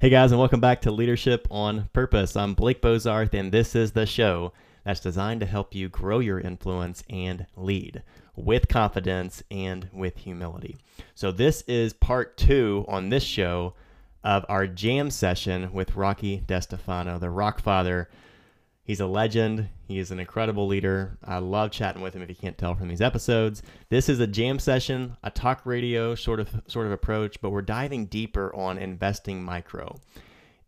Hey guys, and welcome back to Leadership on Purpose. I'm Blake Bozarth, and this is the show that's designed to help you grow your influence and lead with confidence and with humility. So, this is part two on this show of our jam session with Rocky DeStefano, the Rock Father He's a legend. He is an incredible leader. I love chatting with him if you can't tell from these episodes. This is a jam session, a talk radio sort of sort of approach, but we're diving deeper on investing micro.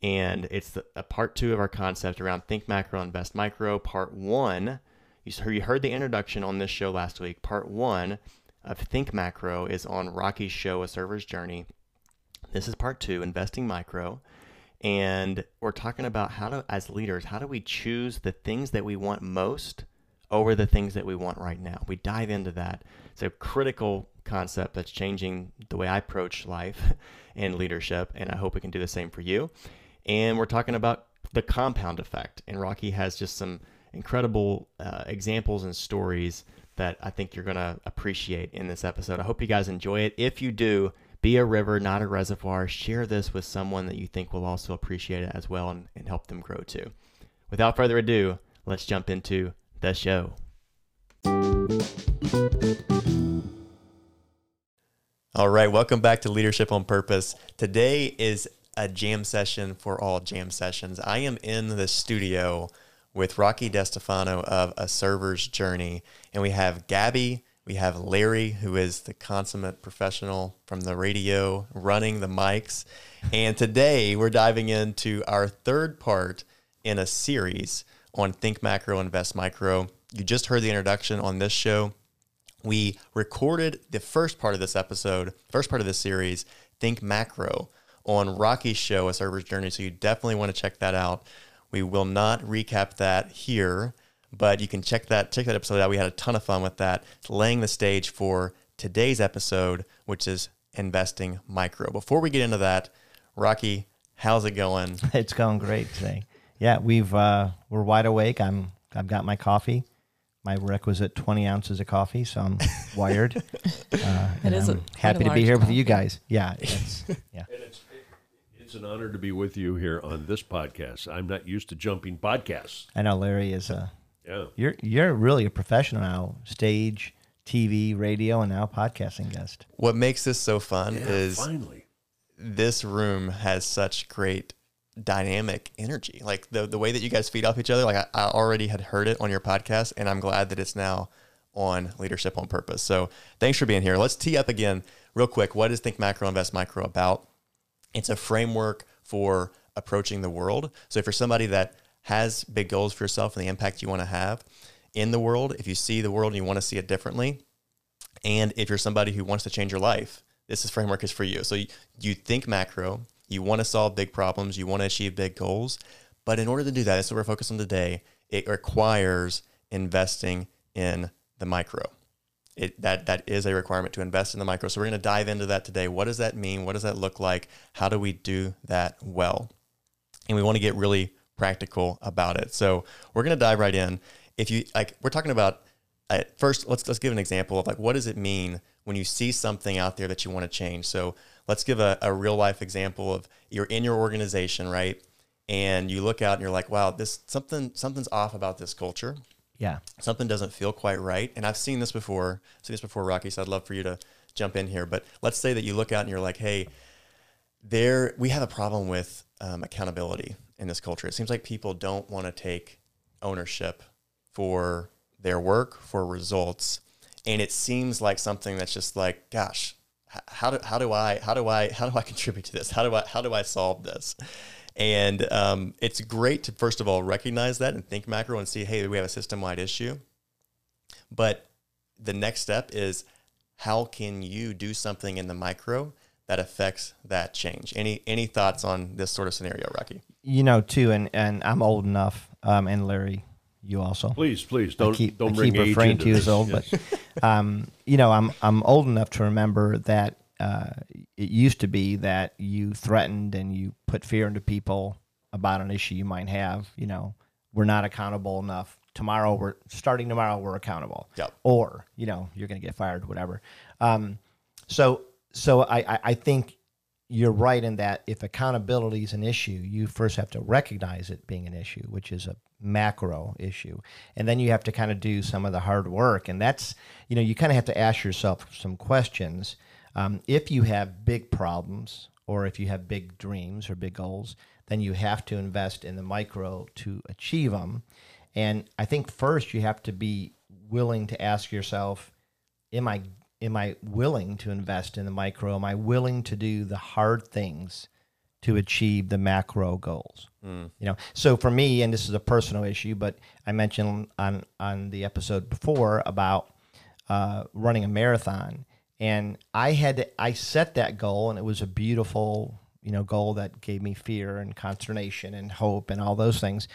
And it's the, a part two of our concept around think macro, invest micro. Part one, you heard, you heard the introduction on this show last week. Part one of Think Macro is on Rocky's show, A Server's Journey. This is part two, investing micro and we're talking about how to as leaders how do we choose the things that we want most over the things that we want right now? We dive into that. It's a critical concept that's changing the way i approach life and leadership and i hope we can do the same for you. And we're talking about the compound effect. And rocky has just some incredible uh, examples and stories that i think you're going to appreciate in this episode. I hope you guys enjoy it. If you do be a river, not a reservoir. Share this with someone that you think will also appreciate it as well and, and help them grow too. Without further ado, let's jump into the show. All right, welcome back to Leadership on Purpose. Today is a jam session for all jam sessions. I am in the studio with Rocky DeStefano of A Server's Journey, and we have Gabby we have Larry, who is the consummate professional from the radio, running the mics. And today we're diving into our third part in a series on Think Macro, Invest Micro. You just heard the introduction on this show. We recorded the first part of this episode, first part of this series, Think Macro, on Rocky's show, A Server's Journey. So you definitely want to check that out. We will not recap that here but you can check that check that episode out. We had a ton of fun with that, laying the stage for today's episode, which is investing micro. Before we get into that, Rocky, how's it going? It's going great today. Yeah, we've uh, we're wide awake. I'm I've got my coffee, my requisite twenty ounces of coffee, so I'm wired. Uh, and I'm a, happy to be here coffee. with you guys. Yeah, it's, yeah. It's, it's an honor to be with you here on this podcast. I'm not used to jumping podcasts. I know Larry is a yeah. You're you're really a professional now. Stage, TV, radio, and now podcasting guest. What makes this so fun yeah, is finally this room has such great dynamic energy. Like the the way that you guys feed off each other. Like I, I already had heard it on your podcast, and I'm glad that it's now on Leadership on Purpose. So thanks for being here. Let's tee up again real quick. What is Think Macro Invest Micro about? It's a framework for approaching the world. So if you're somebody that has big goals for yourself and the impact you want to have in the world, if you see the world and you want to see it differently, and if you're somebody who wants to change your life, this is framework is for you. So you, you think macro, you want to solve big problems, you want to achieve big goals, but in order to do that, that's what we're focused on today. It requires investing in the micro. It, that that is a requirement to invest in the micro. So we're going to dive into that today. What does that mean? What does that look like? How do we do that well? And we want to get really practical about it. So we're going to dive right in. If you like, we're talking about uh, first. Let's let's give an example of like what does it mean when you see something out there that you want to change. So let's give a, a real life example of you're in your organization, right? And you look out and you're like, wow, this something something's off about this culture. Yeah, something doesn't feel quite right. And I've seen this before. I've seen this before, Rocky. So I'd love for you to jump in here. But let's say that you look out and you're like, hey, there we have a problem with um, accountability in this culture. It seems like people don't want to take ownership for their work, for results. And it seems like something that's just like, gosh, how do, how do I, how do I, how do I contribute to this? How do I, how do I solve this? And um, it's great to, first of all, recognize that and think macro and see, hey, we have a system wide issue. But the next step is how can you do something in the micro that affects that change. Any any thoughts on this sort of scenario, Rocky? You know, too, and and I'm old enough, um, and Larry, you also. Please, please don't I keep, don't I bring keep referring to you as old, yes. but um, you know, I'm I'm old enough to remember that uh, it used to be that you threatened and you put fear into people about an issue you might have. You know, we're not accountable enough. Tomorrow, we're starting tomorrow. We're accountable. Yep. Or you know, you're going to get fired, whatever. Um, so so I, I, I think you're right in that if accountability is an issue, you first have to recognize it being an issue, which is a macro issue. And then you have to kind of do some of the hard work. And that's, you know, you kind of have to ask yourself some questions. Um, if you have big problems or if you have big dreams or big goals, then you have to invest in the micro to achieve them. And I think first you have to be willing to ask yourself, am I am I willing to invest in the micro? Am I willing to do the hard things to achieve the macro goals? Mm. You know, so for me, and this is a personal issue, but I mentioned on on the episode before about uh, running a marathon, and I had to, I set that goal, and it was a beautiful you know goal that gave me fear and consternation and hope and all those things.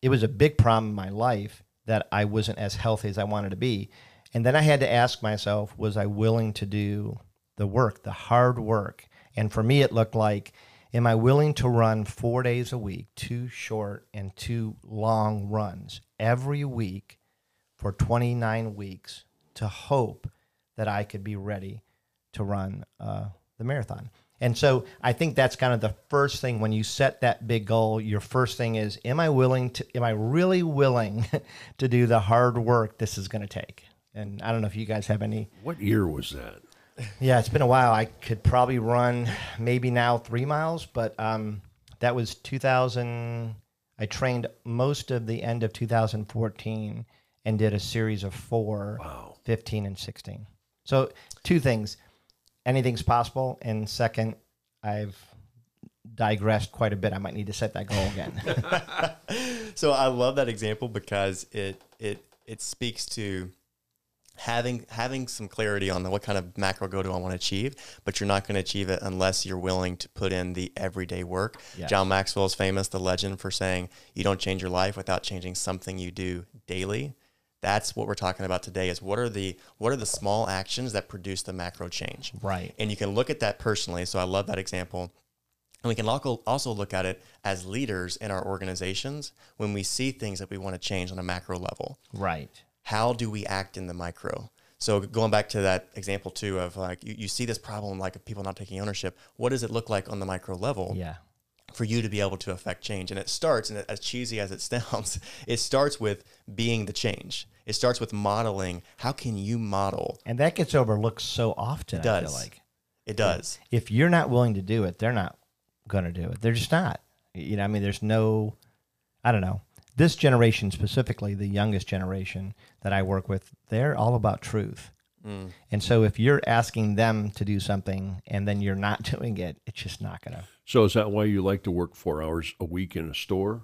It was a big problem in my life that I wasn't as healthy as I wanted to be. And then I had to ask myself, was I willing to do the work, the hard work? And for me, it looked like, am I willing to run four days a week, two short and two long runs every week for 29 weeks to hope that I could be ready to run uh, the marathon? And so I think that's kind of the first thing when you set that big goal, your first thing is, am I willing to, am I really willing to do the hard work this is going to take? And I don't know if you guys have any. What year was that? Yeah, it's been a while. I could probably run maybe now three miles, but um, that was 2000. I trained most of the end of 2014 and did a series of four, wow. 15 and 16. So, two things anything's possible. And second, I've digressed quite a bit. I might need to set that goal again. so I love that example because it it it speaks to having having some clarity on what kind of macro goal do I want to achieve, but you're not going to achieve it unless you're willing to put in the everyday work. Yeah. John Maxwell is famous, the legend for saying you don't change your life without changing something you do daily. That's what we're talking about today is what are the what are the small actions that produce the macro change. Right. And you can look at that personally. So I love that example. And we can also look at it as leaders in our organizations when we see things that we want to change on a macro level. Right how do we act in the micro? So going back to that example too of like you, you see this problem like of people not taking ownership. What does it look like on the micro level? Yeah. For you to be able to affect change, and it starts, and as cheesy as it sounds, it starts with being the change. It starts with modeling. How can you model? And that gets overlooked so often. It does. I feel like it does. If you're not willing to do it, they're not going to do it. They're just not. You know, I mean, there's no. I don't know this generation specifically, the youngest generation that I work with, they're all about truth. Mm. And so if you're asking them to do something and then you're not doing it, it's just not going to. So is that why you like to work four hours a week in a store?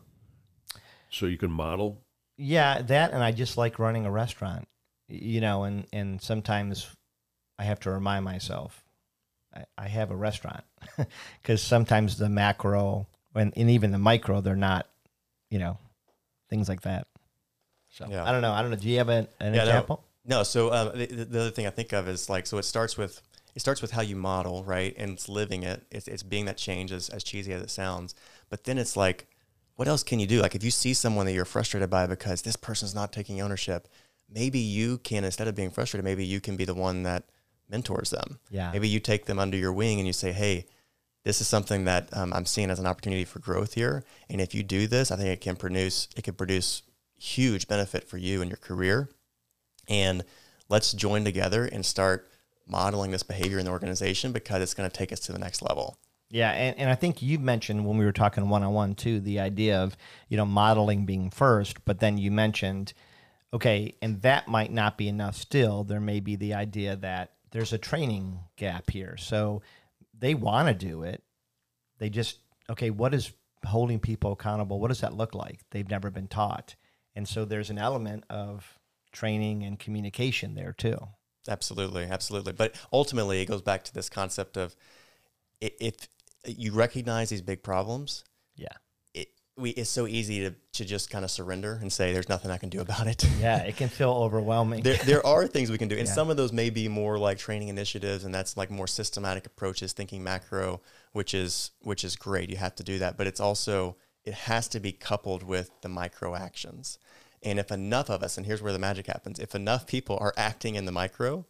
So you can model? Yeah, that. And I just like running a restaurant, you know, and, and sometimes I have to remind myself I, I have a restaurant because sometimes the macro and, and even the micro, they're not, you know, things like that. So yeah. I don't know. I don't know. Do you have an, an yeah, example? No. no. So uh, the, the other thing I think of is like so it starts with it starts with how you model, right? And it's living it. It's, it's being that change, as, as cheesy as it sounds. But then it's like, what else can you do? Like if you see someone that you're frustrated by because this person's not taking ownership, maybe you can instead of being frustrated, maybe you can be the one that mentors them. Yeah. Maybe you take them under your wing and you say, hey, this is something that um, I'm seeing as an opportunity for growth here. And if you do this, I think it can produce it can produce huge benefit for you and your career. And let's join together and start modeling this behavior in the organization because it's going to take us to the next level. Yeah, and, and I think you mentioned when we were talking one on one too, the idea of, you know, modeling being first, but then you mentioned, okay, and that might not be enough still. There may be the idea that there's a training gap here. So they want to do it. They just okay. What is holding people accountable? What does that look like? They've never been taught, and so there's an element of training and communication there too. Absolutely, absolutely. But ultimately, it goes back to this concept of if you recognize these big problems, yeah, we it's so easy to, to just kind of surrender and say there's nothing I can do about it. Yeah, it can feel overwhelming. there, there are things we can do, and yeah. some of those may be more like training initiatives, and that's like more systematic approaches, thinking macro, which is which is great. You have to do that, but it's also it has to be coupled with the micro actions. And if enough of us, and here's where the magic happens, if enough people are acting in the micro,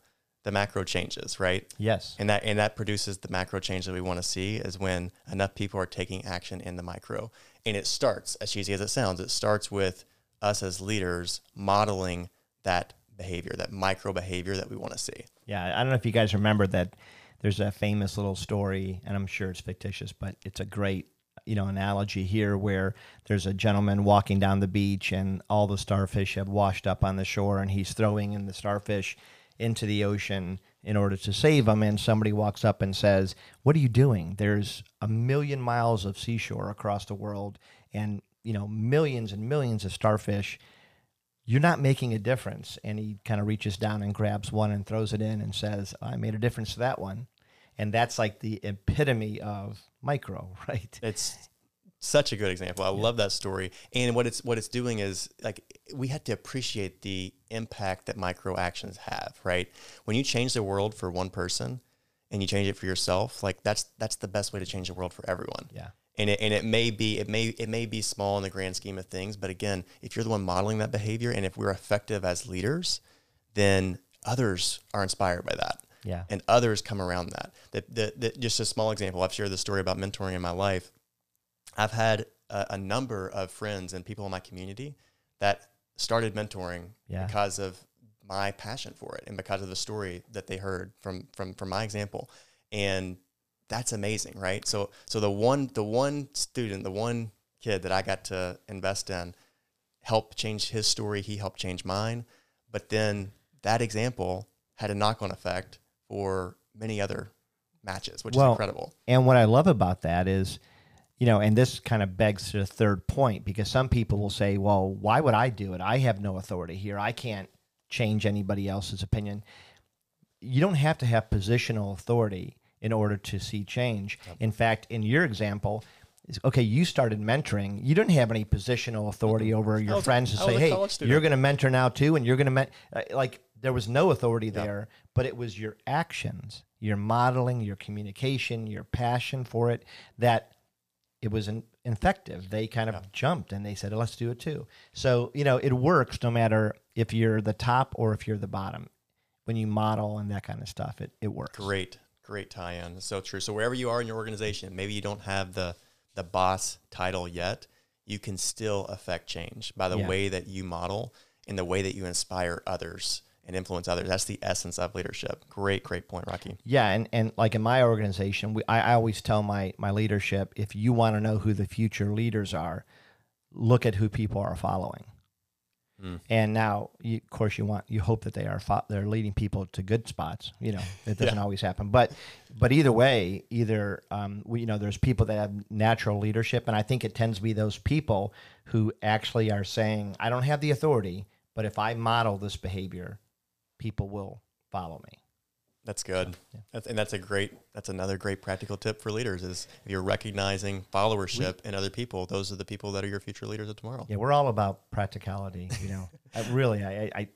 the macro changes, right? Yes. And that and that produces the macro change that we want to see is when enough people are taking action in the micro. And it starts, as cheesy as it sounds, it starts with us as leaders modeling that behavior, that micro behavior that we want to see. Yeah, I don't know if you guys remember that there's a famous little story, and I'm sure it's fictitious, but it's a great you know analogy here where there's a gentleman walking down the beach and all the starfish have washed up on the shore and he's throwing in the starfish into the ocean in order to save them and somebody walks up and says what are you doing? There's a million miles of seashore across the world and you know millions and millions of starfish. You're not making a difference. And he kind of reaches down and grabs one and throws it in and says i made a difference to that one. And that's like the epitome of micro, right? It's such a good example. I yeah. love that story. And what it's what it's doing is like we have to appreciate the impact that micro actions have, right? When you change the world for one person and you change it for yourself, like that's that's the best way to change the world for everyone. Yeah. And it, and it may be it may it may be small in the grand scheme of things, but again, if you're the one modeling that behavior and if we're effective as leaders, then others are inspired by that yeah. and others come around that. That, that, that just a small example. I've shared the story about mentoring in my life. I've had a, a, number of friends and people in my community that started mentoring yeah. because of my passion for it and because of the story that they heard from from from my example. And that's amazing, right? So so the one the one student, the one kid that I got to invest in helped change his story, he helped change mine. But then that example had a knock on effect for many other matches, which well, is incredible. And what I love about that is, you know, and this kind of begs to the third point because some people will say, well, why would I do it? I have no authority here. I can't change anybody else's opinion. You don't have to have positional authority in order to see change. Yep. In fact, in your example, okay, you started mentoring. You didn't have any positional authority over your friends to say, "Hey, you're going to mentor now too," and you're going to. Uh, like there was no authority there, but it was your actions, your modeling, your communication, your passion for it that it was in, effective. They kind of jumped and they said, "Let's do it too." So you know, it works no matter if you're the top or if you're the bottom. When you model and that kind of stuff, it it works. Great, great tie-in. So true. So wherever you are in your organization, maybe you don't have the the boss title yet, you can still affect change by the yeah. way that you model and the way that you inspire others and influence others. That's the essence of leadership. Great, great point, Rocky. Yeah, and, and like in my organization, we, I, I always tell my my leadership, if you want to know who the future leaders are, look at who people are following. Mm. And now, you, of course, you want you hope that they are fo- they're leading people to good spots. You know, it doesn't yeah. always happen, but but either way, either um, we, you know, there's people that have natural leadership, and I think it tends to be those people who actually are saying, "I don't have the authority, but if I model this behavior, people will follow me. That's good. Yeah. that's, and that's a great, that's another great practical tip for leaders is if you're recognizing followership we, in other people, those are the people that are your future leaders of tomorrow. Yeah. We're all about practicality, you know, I, really, I, I,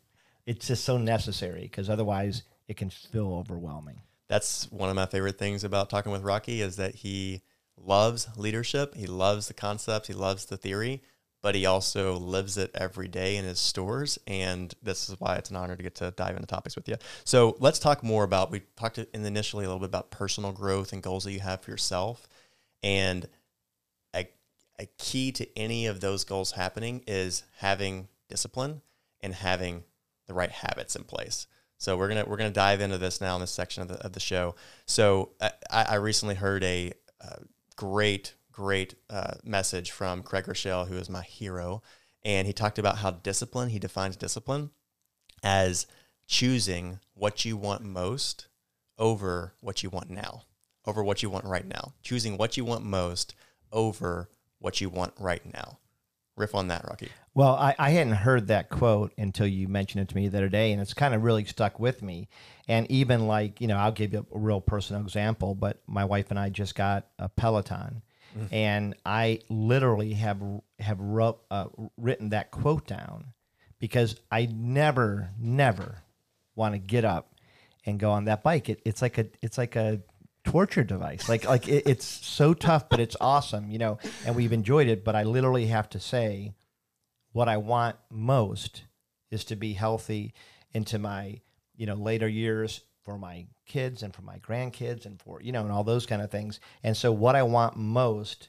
it's just so necessary because otherwise it can feel overwhelming. That's one of my favorite things about talking with Rocky is that he loves leadership. He loves the concepts. He loves the theory, but he also lives it every day in his stores. And this is why it's an honor to get to dive into topics with you. So let's talk more about, we talked initially a little bit about personal growth and goals that you have for yourself. And a, a key to any of those goals happening is having discipline and having the right habits in place. So we're gonna we're gonna dive into this now in this section of the of the show. So uh, I, I recently heard a, a great great uh, message from Craig Groeschel, who is my hero. And he talked about how discipline, he defines discipline as choosing what you want most over what you want now, over what you want right now, choosing what you want most over what you want right now. Riff on that, Rocky. Well, I, I hadn't heard that quote until you mentioned it to me the other day, and it's kind of really stuck with me. And even like, you know, I'll give you a real personal example, but my wife and I just got a Peloton Mm-hmm. And I literally have have ru- uh, written that quote down because I never, never want to get up and go on that bike. It, it's like a it's like a torture device. Like like it, it's so tough, but it's awesome, you know. And we've enjoyed it. But I literally have to say, what I want most is to be healthy into my you know later years for my kids and for my grandkids and for you know and all those kind of things. And so what I want most,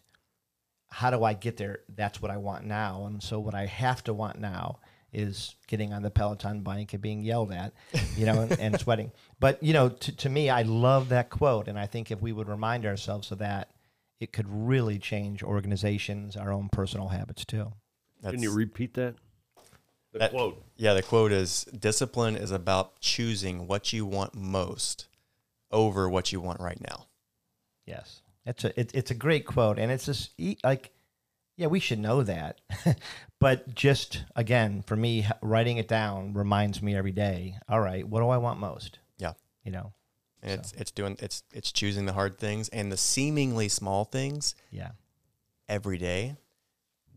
how do I get there? That's what I want now. And so what I have to want now is getting on the Peloton bike and being yelled at, you know, and, and sweating. But you know, to, to me, I love that quote, and I think if we would remind ourselves of that, it could really change organizations, our own personal habits too. Can you repeat that? The That- quote. Yeah, the quote is discipline is about choosing what you want most over what you want right now. Yes, it's a it, it's a great quote, and it's just like, yeah, we should know that, but just again, for me, writing it down reminds me every day. All right, what do I want most? Yeah. You know, And it's it's doing it's it's choosing the hard things and the seemingly small things yeah, every day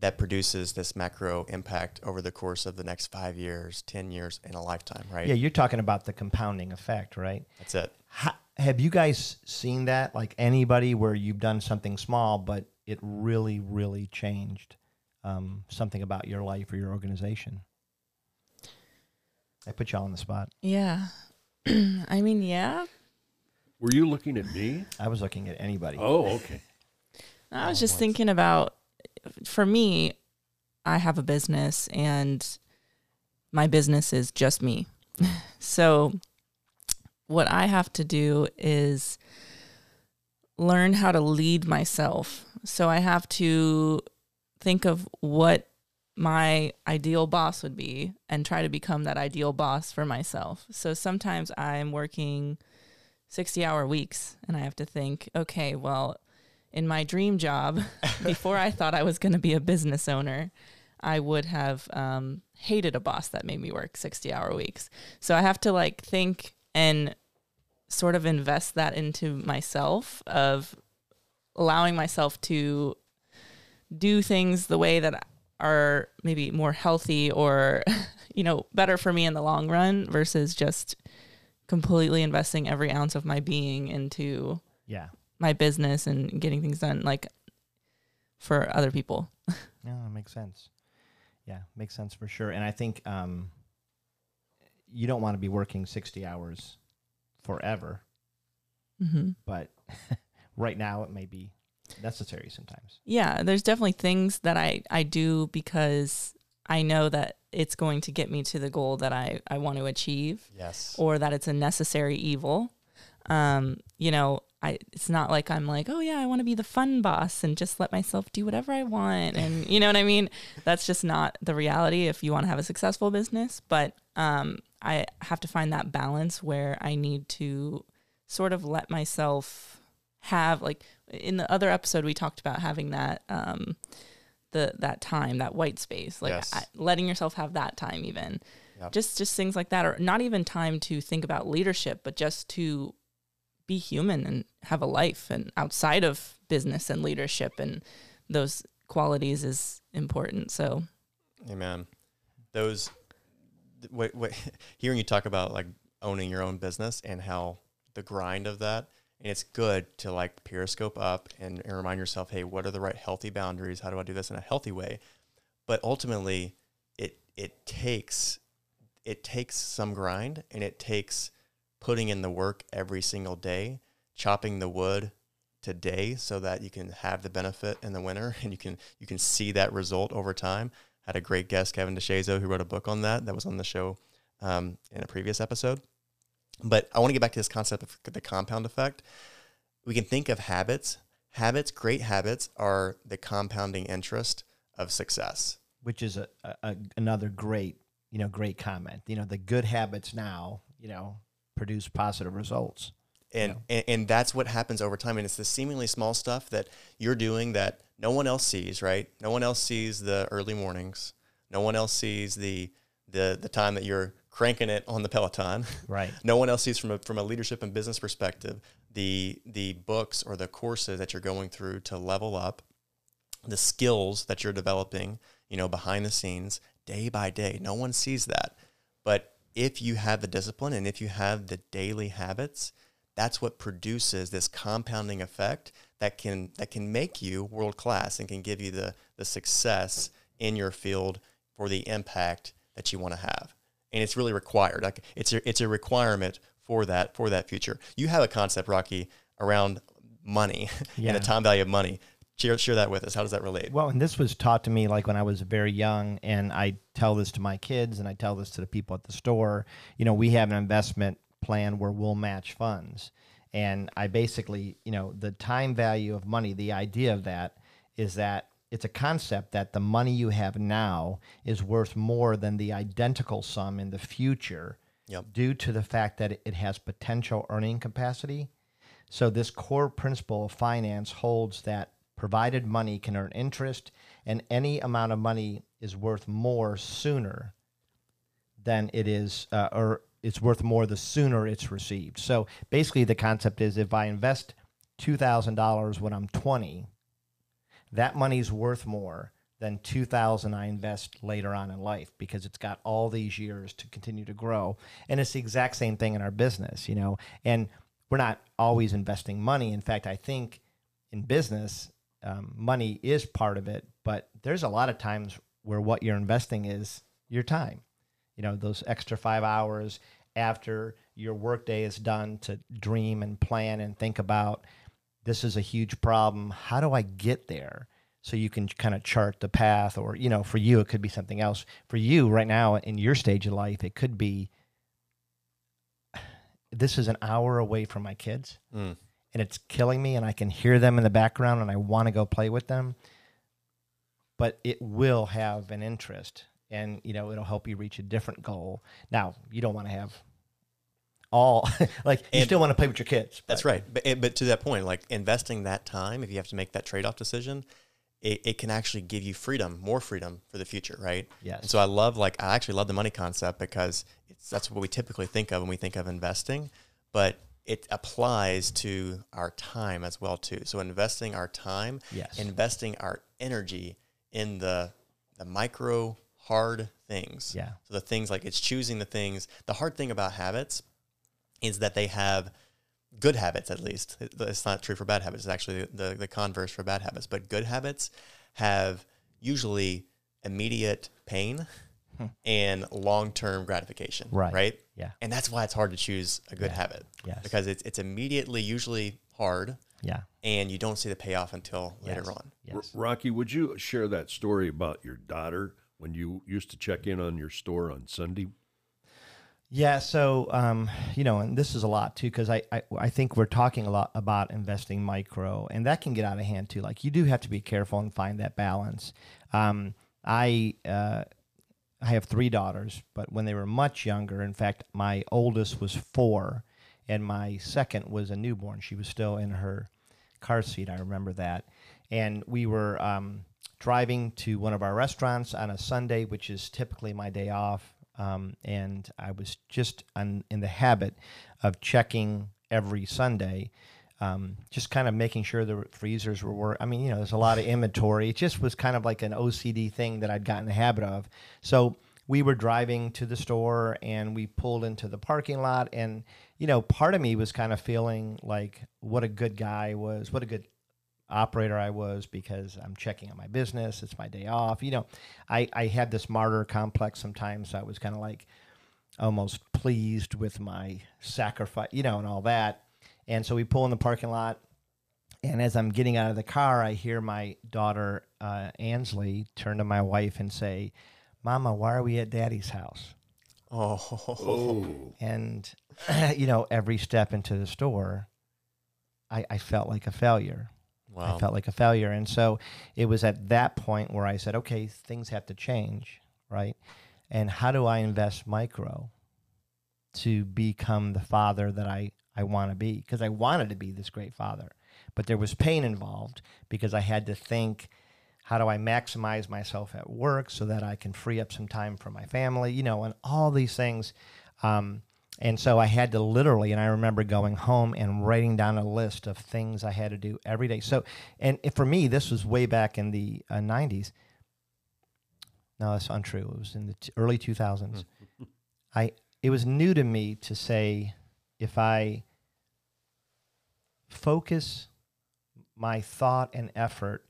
that produces this macro impact over the course of the next 5 years, 10 years and a lifetime, right? yeah. You're talking about the compounding effect, right? That's it. Ha- have you guys seen that? Like anybody where you've done something small, but it really, really changed um, something about your life or your organization? I put you all on the spot. Yeah. I mean, yeah. Were you looking at me? I was looking at anybody. Oh, okay. I was Oh, just thinking about for me, I have a business and my business is just me. so what I have to do is learn how to lead myself. So I have to think of what my ideal boss would be and try to become that ideal boss for myself. So sometimes I'm working 60 hour weeks and I have to think, okay, well, in my dream job, before I thought I was going to be a business owner, I would have um, hated a boss that made me work 60 hour weeks. So I have to like think and sort of invest that into myself of allowing myself to do things the way that are maybe more healthy or you know better for me in the long run versus just completely investing every ounce of my being into Yeah. my business and getting things done like for other people. yeah it makes sense. Yeah, makes sense for sure. And I think um, you don't want to be working 60 hours forever, hmm but right now it may be necessary sometimes. Yeah, there's definitely things that I, I do because I know that it's going to get me to the goal that I, I want to achieve Yes. or that it's a necessary evil. Um, you know, I it's not like I'm like, oh yeah, I want to be the fun boss and just let myself do whatever I want and you know what I mean? That's just not the reality if you want to have a successful business, but um I have to find that balance where I need to sort of let myself have like in the other episode we talked about having that um the that time that white space like Yes. I, letting yourself have that time even Yep. just just things like that or not even time to think about leadership but just to be human and have a life and outside of business and leadership and those qualities is important so Amen. Those, th- wait, hearing you talk about like owning your own business and how the grind of that, and it's good to like periscope up and, and remind yourself, hey, what are the right healthy boundaries? How do I do this in a healthy way? But ultimately, it it takes it takes some grind and it takes putting in the work every single day, chopping the wood today so that you can have the benefit in the winter and you can you can see that result over time. Had a great guest, Kevin DeShazo, who wrote a book on that. That was on the show um, in a previous episode. But I want to get back to this concept of the compound effect. We can think of habits. Habits, great habits, are the compounding interest of success. which is a, a, another great you know great comment. You know, the good habits now you know produce positive results. and, and and that's what happens over time and it's the seemingly small stuff that you're doing that no one else sees right? No one else sees the early mornings. No one else sees the the the time that you're cranking it on the peloton. Right. no one else sees from a from a leadership and business perspective the the books or the courses that you're going through to level up the skills that you're developing you know behind the scenes day by day. No one sees that. But if you have the discipline and if you have the daily habits that's what produces this compounding effect that can that can make you world class and can give you the the success in your field for the impact that you want to have and it's really required. Like it's a, it's a requirement for that for that future. You have a concept, Rocky, around money Yeah. and the time value of money. Share, share that with us. How does that relate? Well, and this was taught to me like when I was very young, and I tell this to my kids and I tell this to the people at the store. You know, we have an investment plan where we'll match funds. And I basically, you know, the time value of money, the idea of that is that it's a concept that the money you have now is worth more than the identical sum in the future Yep. due to the fact that it has potential earning capacity. So this core principle of finance holds that provided money can earn interest and any amount of money is worth more sooner than it is uh, or it's worth more the sooner it's received. So basically the concept is if I invest $2000 when I'm 20, that money's worth more than 2000 I invest later on in life because it's got all these years to continue to grow. And it's the exact same thing in our business, you know. And we're not always investing money. In fact, I think in business, um, money is part of it, but there's a lot of times where what you're investing is your time. You know, those extra five hours after your workday is done to dream and plan and think about this is a huge problem. How do I get there? So you can kind of chart the path, or, you know, for you, it could be something else. For you right now in your stage of life, it could be this is an hour away from my kids Mm. and it's killing me and I can hear them in the background and I want to go play with them. But it will have an interest and you know it'll help you reach a different goal. Now, you don't want to have all like you And- still want to play with your kids. That's but- right. But, but to that point, like investing that time, if you have to make that trade off decision, it, it can actually give you freedom, more freedom for the future, right? Yes. And so I love, like, I actually love the money concept because it's, that's what we typically think of when we think of investing, but it applies to our time as well, too. So investing our time, Yes. investing our energy in the, the micro hard things. Yeah. So the things like it's choosing the things. The hard thing about habits is that they have good habits at least. It's not true for bad habits. It's actually the, the converse for bad habits. But good habits have usually immediate pain and long term gratification. Hmm. Right. Right. Yeah. And that's why it's hard to choose a good Yeah. habit. Yes. Because it's it's immediately usually hard Yeah. and you don't see the payoff until later Yes. on. R- Rocky, would you share that story about your daughter when you used to check in on your store on Sunday? Yeah, so um, you know, and this is a lot too, because I, I I think we're talking a lot about investing micro, and that can get out of hand too. Like you do have to be careful and find that balance. Um, I uh, I have three daughters, but when they were much younger, in fact, my oldest was four, and my second was a newborn. She was still in her car seat. I remember that, and we were um, driving to one of our restaurants on a Sunday, which is typically my day off. Um, and I was just on, in the habit of checking every Sunday, um, just kind of making sure the freezers were working. I mean, you know, there's a lot of inventory. It just was kind of like an OCD thing that I'd gotten the habit of. So we were driving to the store and we pulled into the parking lot and you know part of me was kind of feeling like what a good guy was what a good operator I was because I'm checking on my business. It's my day off. You know, I, I had this martyr complex sometimes. So I was kind of like almost pleased with my sacrifice, you know, and all that. And so we pull in the parking lot. And as I'm getting out of the car, I hear my daughter, uh, Ansley, turn to my wife and say, Mama, why are we at daddy's house? Oh, Oh, And, you know, every step into the store, I, I felt like a failure. Wow. I felt like a failure. And so it was at that point where I said, okay, things have to change, right? And how do I invest micro to become the father that I, I want to be? Because I wanted to be this great father. But there was pain involved because I had to think, how do I maximize myself at work so that I can free up some time for my family, you know, and all these things. Um, and so I had to literally, and I remember going home and writing down a list of things I had to do every day. So, and for me, this was way back in the uh, 90s. No, that's untrue. It was in the t- early 2000s. I it was new to me to say if I focus my thought and effort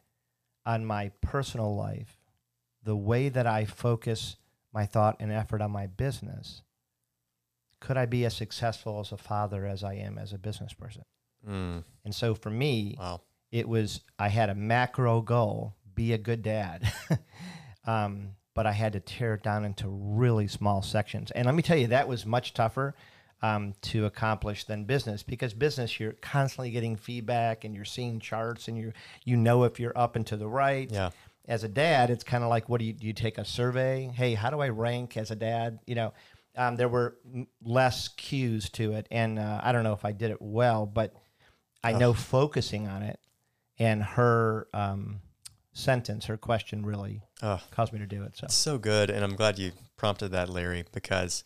on my personal life, the way that I focus my thought and effort on my business, could I be as successful as a father as I am as a business person? Mm, And so for me, wow. it was I had a macro goal, be a good dad. um, but I had to tear it down into really small sections. And let me tell you, that was much tougher um, to accomplish than business because business you're constantly getting feedback and you're seeing charts and you you know if you're up and to the right. Yeah. As a dad, it's kind of like what do you do? You take a survey. Hey, how do I rank as a dad? You know, um, there were less cues to it, and uh, I don't know if I did it well, but I know focusing on it and her um, sentence, her question really Oh, caused me to do it. So It's so good, and I'm glad you prompted that, Larry, because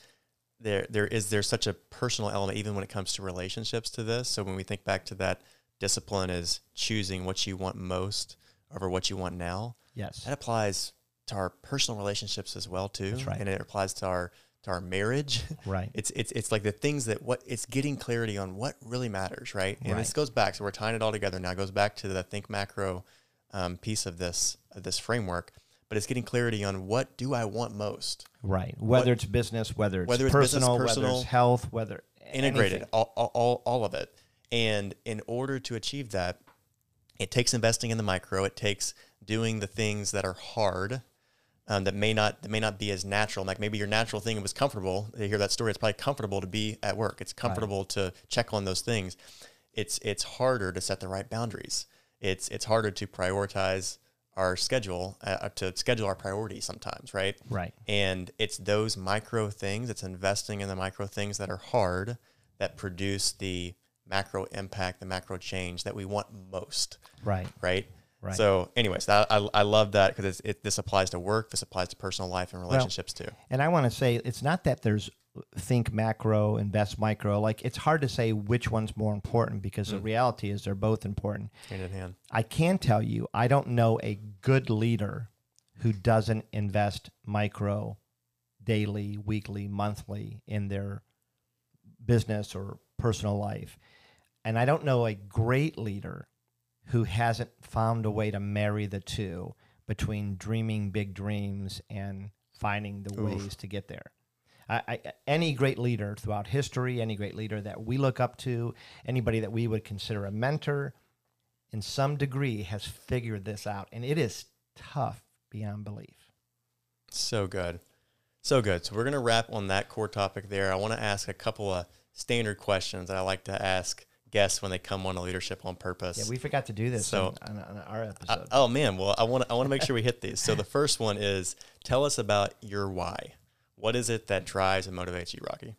there there is there's such a personal element even when it comes to relationships to this. So when we think back to that, discipline is choosing what you want most over what you want now. yes, That applies to our personal relationships as well too, That's right. and it applies to our to our marriage. right, It's it's it's like the things that what it's getting clarity on what really matters, right? And this goes back. So we're tying it all together now. It goes back to the think macro um, piece of this of this framework, but it's getting clarity on what do I want most, right. Whether it's business, whether it's Whether it's business, personal, whether personal, it's health, whether integrated, all all all of it. And in order to achieve that, it takes investing in the micro. It takes doing the things that are hard. Um, that may not that may not be as natural. Like maybe your natural thing was comfortable. You hear that story. It's probably comfortable to be at work. It's comfortable to check on those things. It's it's harder to set the right boundaries. It's it's harder to prioritize our schedule uh, to schedule our priorities sometimes, right? Right. And it's those micro things. It's investing in the micro things that are hard that produce the macro impact, the macro change that we want most Right. right? Right. So, anyways, that, I, I love that because it, this applies to work, this applies to personal life and relationships too. And I want to say it's not that there's think macro, invest micro. Like it's hard to say which one's more important because Mm. the reality is they're both important. Hand in hand. I can tell you, I don't know a good leader who doesn't invest micro daily, weekly, monthly in their business or personal life. And I don't know a great leader who hasn't found a way to marry the two between dreaming big dreams and finding the ways to get there. I, I, any great leader throughout history, any great leader that we look up to, anybody that we would consider a mentor, in some degree has figured this out. And it is tough beyond belief. So good. So good. So, we're going to wrap on that core topic there. I want to ask a couple of standard questions that I like to ask guests when they come on a Leadership on Purpose. Yeah, we forgot to do this So- on, on, our I- episode. oh, man. Well, I want to I want to make sure we hit these. So, the first one is tell us about your why. What is it that drives and motivates you, Rocky?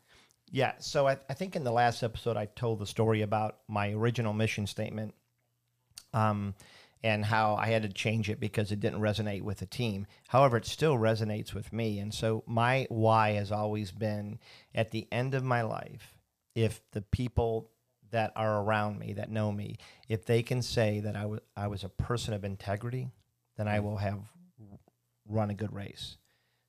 Yeah. So I, I think in the last episode, I told the story about my original mission statement um, and how I had to change it because it didn't resonate with the team. However, it still resonates with me. And so my why has always been at the end of my life, if the people that are around me, that know me, if they can say that I was I was a person of integrity, then I mm. will have run a good race.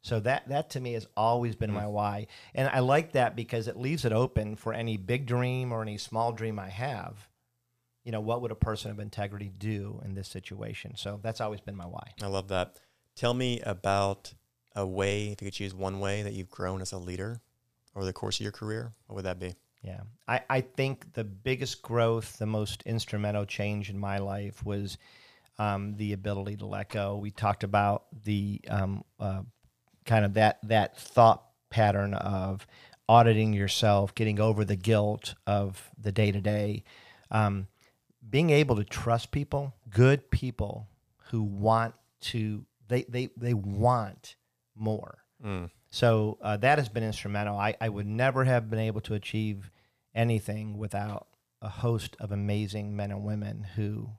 So that that to me has always been my mm. why, and I like that because it leaves it open for any big dream or any small dream I have. You know, what would a person of integrity do in this situation? So that's always been my why. I love that. Tell me about a way, if you could choose one way that you've grown as a leader over the course of your career. What would that be? Yeah. I, I think the biggest growth, the most instrumental change in my life was um, the ability to let go. We talked about the um, uh, kind of that, that thought pattern of auditing yourself, getting over the guilt of the day to day, being able to trust people, good people who want to, they, they, they want more. So uh, that has been instrumental. I, I would never have been able to achieve anything without a host of amazing men and women who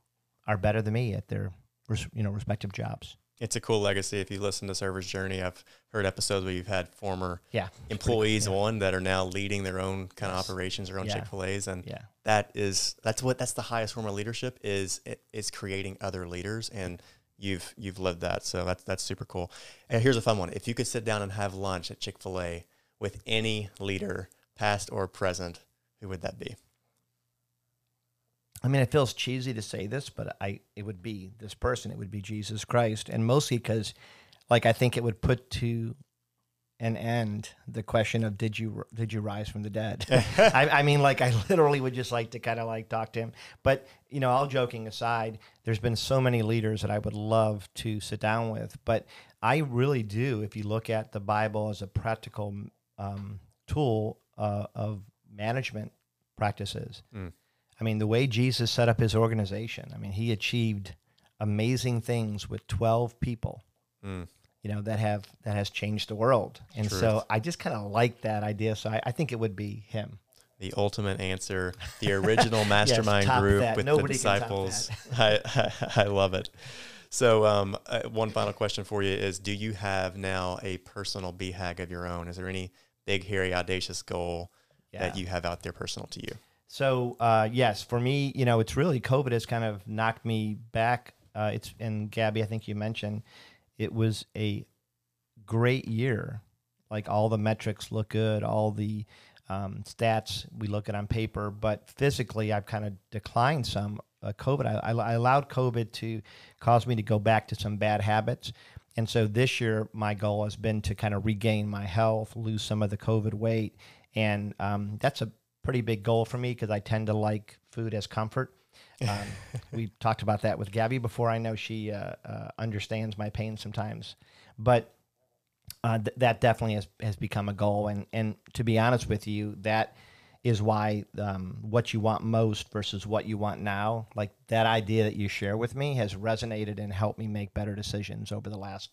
are better than me at their res- you know respective jobs. It's a cool legacy. If you listen to Server's Journey, I've heard episodes where you've had former Yeah, employees on that are now leading their own kind Yes. of operations, their own Yeah. Chick Fil A's, and yeah, that is that's what that's the highest form of leadership is it is creating other leaders, and you've you've lived that, so that's that's super cool. And here's a fun one: if you could sit down and have lunch at Chick Fil A with any leader, past or present, who would that be? I mean, it feels cheesy to say this, but I it would be this person. It would be Jesus Christ, and mostly because, like, I think it would put to and end the question of did you did you rise from the dead? I, I mean, like I literally would just like to kind of like talk to him. But you know, all joking aside, there's been so many leaders that I would love to sit down with. But I really do. If you look at the Bible as a practical um, tool uh, of management practices, Mm. I mean, the way Jesus set up his organization. I mean, he achieved amazing things with 12 people Mm. You know that have that has changed the world and Truth. so i just kind of like that idea so I, I think it would be him The ultimate answer, the original mastermind top group with Nobody the disciples. I, I, I love it. So, um, uh, one final question for you is Do you have now a personal BHAG of your own? Is there any big, hairy, audacious goal that you have out there personal to you? so uh, yes for me you know it's really covid has kind of knocked me back uh, it's and gabby i think you mentioned it was a great year. Like all the metrics look good all the um, stats we look at on paper but physically i've kind of declined some uh, covid. I, I allowed covid to cause me to go back to some bad habits. And so this year my goal has been to kind of regain my health lose some of the covid weight. And um, that's a pretty big goal for me because i tend to like food as comfort um, we talked about that with Gabby before. I know she uh, uh, understands my pain sometimes, but uh, th- that definitely has, has become a goal. And and to be honest with you, that is why um, what you want most versus what you want now, like that idea that you share with me, has resonated and helped me make better decisions over the last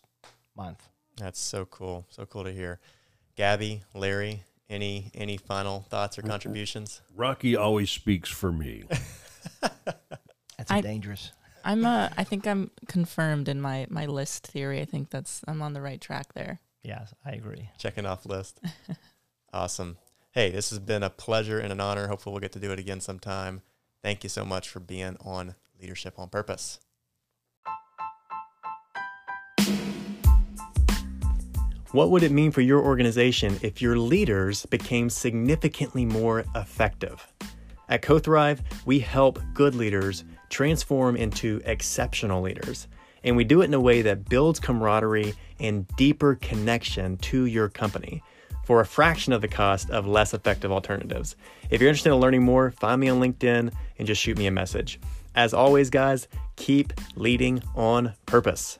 month. That's so cool. So cool to hear. Gabby, Larry, any any final thoughts or contributions? Rocky always speaks for me. That's I- dangerous. I'm uh I think I'm confirmed in my my list theory. I think that's I'm on the right track there. Yes, I agree. Checking off list. awesome. Hey, this has been a pleasure and an honor. Hopefully, we'll get to do it again sometime. Thank you so much for being on Leadership on Purpose. What would it mean for your organization if your leaders became significantly more effective? At CoThrive, we help good leaders transform into exceptional leaders. And we do it in a way that builds camaraderie and deeper connection to your company for a fraction of the cost of less effective alternatives. If you're interested in learning more, find me on LinkedIn and just shoot me a message. As always, guys, keep leading on purpose.